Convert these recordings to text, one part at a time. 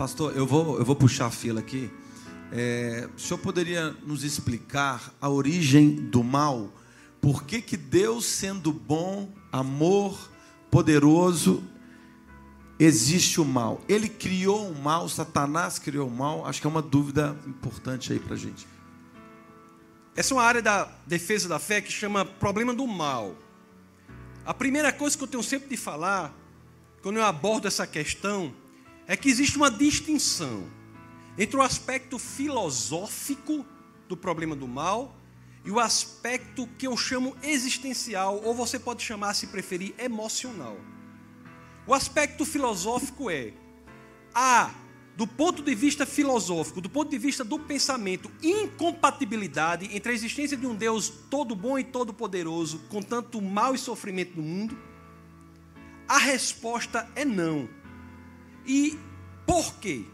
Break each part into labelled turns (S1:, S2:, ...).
S1: Pastor, eu vou, eu vou puxar a fila aqui. É, o senhor poderia nos explicar a origem do mal? Por que, que Deus, sendo bom, amor, poderoso, existe o mal? Ele criou o mal, Satanás criou o mal? Acho que é uma dúvida importante aí para gente.
S2: Essa é uma área da defesa da fé que chama problema do mal. A primeira coisa que eu tenho sempre de falar, quando eu abordo essa questão, é que existe uma distinção entre o aspecto filosófico do problema do mal e o aspecto que eu chamo existencial, ou você pode chamar, se preferir, emocional. O aspecto filosófico é há, do ponto de vista filosófico, do ponto de vista do pensamento, incompatibilidade entre a existência de um Deus todo bom e todo poderoso, com tanto mal e sofrimento no mundo? A resposta é não. E por quê?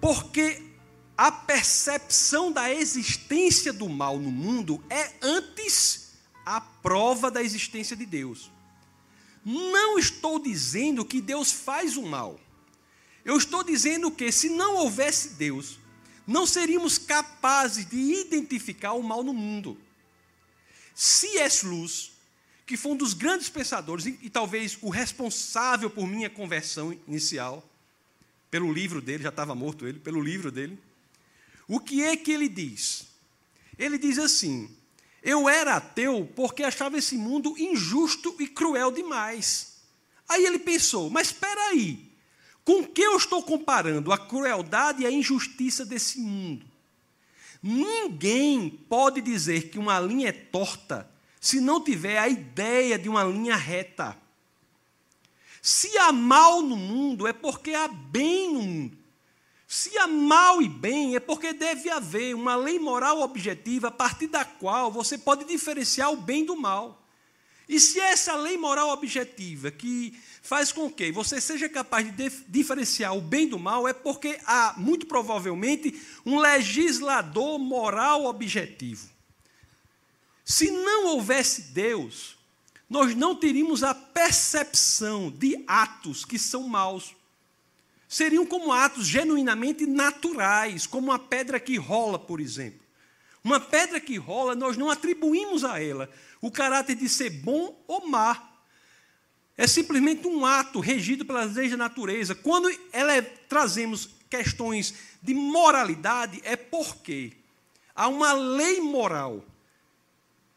S2: Porque a percepção da existência do mal no mundo é antes a prova da existência de Deus. Não estou dizendo que Deus faz o mal. Eu estou dizendo que se não houvesse Deus, não seríamos capazes de identificar o mal no mundo. C.S. Luz, que foi um dos grandes pensadores e talvez o responsável por minha conversão inicial, pelo livro dele, já estava morto ele, pelo livro dele, o que é que ele diz? Ele diz assim: Eu era ateu porque achava esse mundo injusto e cruel demais. Aí ele pensou: Mas espera aí, com que eu estou comparando a crueldade e a injustiça desse mundo? Ninguém pode dizer que uma linha é torta se não tiver a ideia de uma linha reta. Se há mal no mundo, é porque há bem no mundo. Se há mal e bem, é porque deve haver uma lei moral objetiva a partir da qual você pode diferenciar o bem do mal. E se é essa lei moral objetiva que faz com que você seja capaz de diferenciar o bem do mal, é porque há, muito provavelmente, um legislador moral objetivo. Se não houvesse Deus, nós não teríamos a percepção de atos que são maus seriam como atos genuinamente naturais, como uma pedra que rola, por exemplo. Uma pedra que rola, nós não atribuímos a ela o caráter de ser bom ou má. É simplesmente um ato regido pelas leis da natureza. Quando ela é, trazemos questões de moralidade, é porque há uma lei moral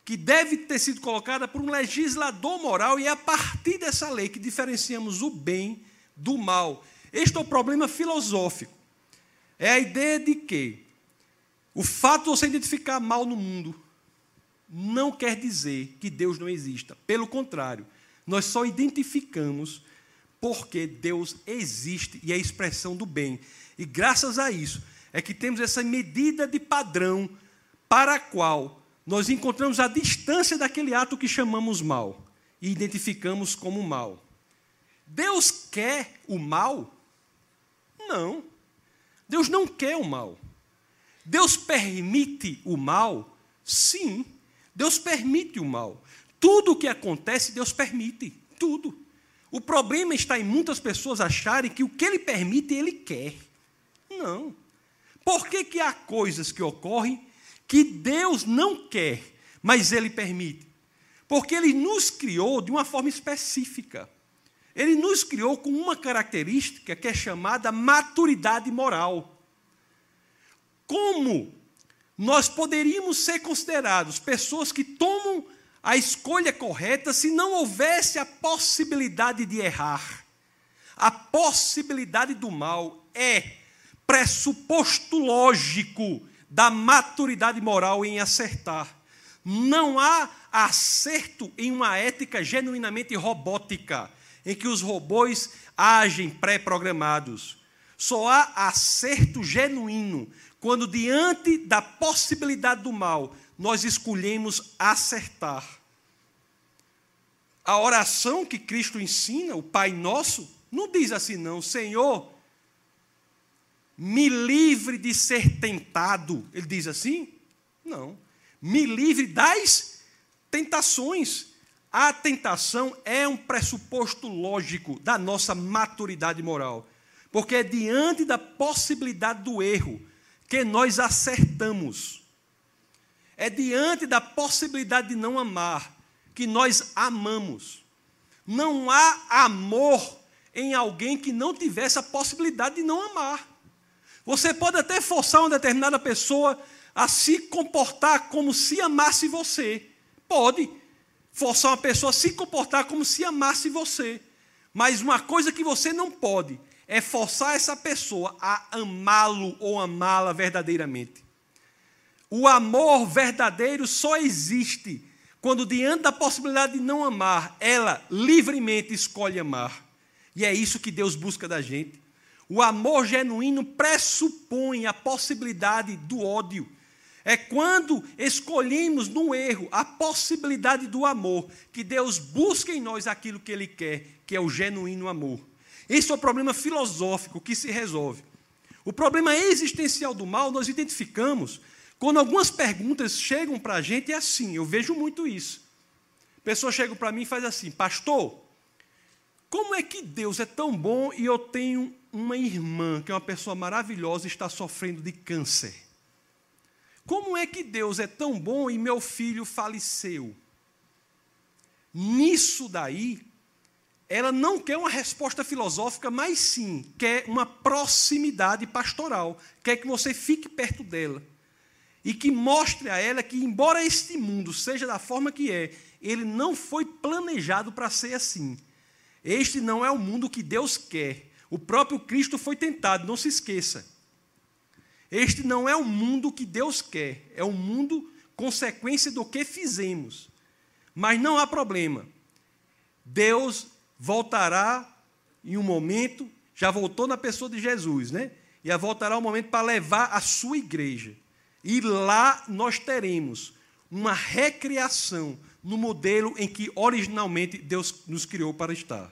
S2: que deve ter sido colocada por um legislador moral, e é a partir dessa lei que diferenciamos o bem do mal. Este é o problema filosófico. É a ideia de que o fato de você identificar mal no mundo não quer dizer que Deus não exista. Pelo contrário, nós só identificamos porque Deus existe e é a expressão do bem. E graças a isso é que temos essa medida de padrão para a qual nós encontramos a distância daquele ato que chamamos mal e identificamos como mal. Deus quer o mal? Não. Deus não quer o mal. Deus permite o mal? Sim. Deus permite o mal. Tudo o que acontece, Deus permite. Tudo. O problema está em muitas pessoas acharem que o que Ele permite, Ele quer. Não. Por que, que há coisas que ocorrem que Deus não quer, mas Ele permite? Porque Ele nos criou de uma forma específica. Ele nos criou com uma característica que é chamada maturidade moral. Como nós poderíamos ser considerados pessoas que tomam a escolha correta se não houvesse a possibilidade de errar? A possibilidade do mal é pressuposto lógico da maturidade moral em acertar. Não há acerto em uma ética genuinamente robótica em que os robôs agem pré-programados. Só há acerto genuíno quando, diante da possibilidade do mal, nós escolhemos acertar. A oração que Cristo ensina, o Pai Nosso, não diz assim, não, Senhor, me livre de ser tentado. Ele diz assim? Não. Me livre das tentações. A tentação é um pressuposto lógico da nossa maturidade moral. Porque é diante da possibilidade do erro que nós acertamos. É diante da possibilidade de não amar que nós amamos. Não há amor em alguém que não tivesse a possibilidade de não amar. Você pode até forçar uma determinada pessoa a se comportar como se amasse você. Pode forçar uma pessoa a se comportar como se amasse você. Mas uma coisa que você não pode é forçar essa pessoa a amá-lo ou amá-la verdadeiramente. O amor verdadeiro só existe quando, diante da possibilidade de não amar, ela livremente escolhe amar. E é isso que Deus busca da gente. O amor genuíno pressupõe a possibilidade do ódio. É quando escolhemos no erro a possibilidade do amor, que Deus busca em nós aquilo que Ele quer, que é o genuíno amor. Esse é o problema filosófico que se resolve. O problema existencial do mal nós identificamos quando algumas perguntas chegam para a gente, é assim, eu vejo muito isso. Pessoas chegam para mim e fazem assim, pastor, como é que Deus é tão bom e eu tenho uma irmã, que é uma pessoa maravilhosa, está sofrendo de câncer? Como é que Deus é tão bom e meu filho faleceu? Nisso daí, ela não quer uma resposta filosófica, mas sim quer uma proximidade pastoral, quer que você fique perto dela e que mostre a ela que, embora este mundo seja da forma que é, ele não foi planejado para ser assim. Este não é o mundo que Deus quer. O próprio Cristo foi tentado, não se esqueça. Este não é o mundo que Deus quer, é o mundo consequência do que fizemos. Mas não há problema. Deus voltará em um momento, já voltou na pessoa de Jesus, né? E voltará um momento para levar a sua igreja. E lá nós teremos uma recriação no modelo em que originalmente Deus nos criou para estar.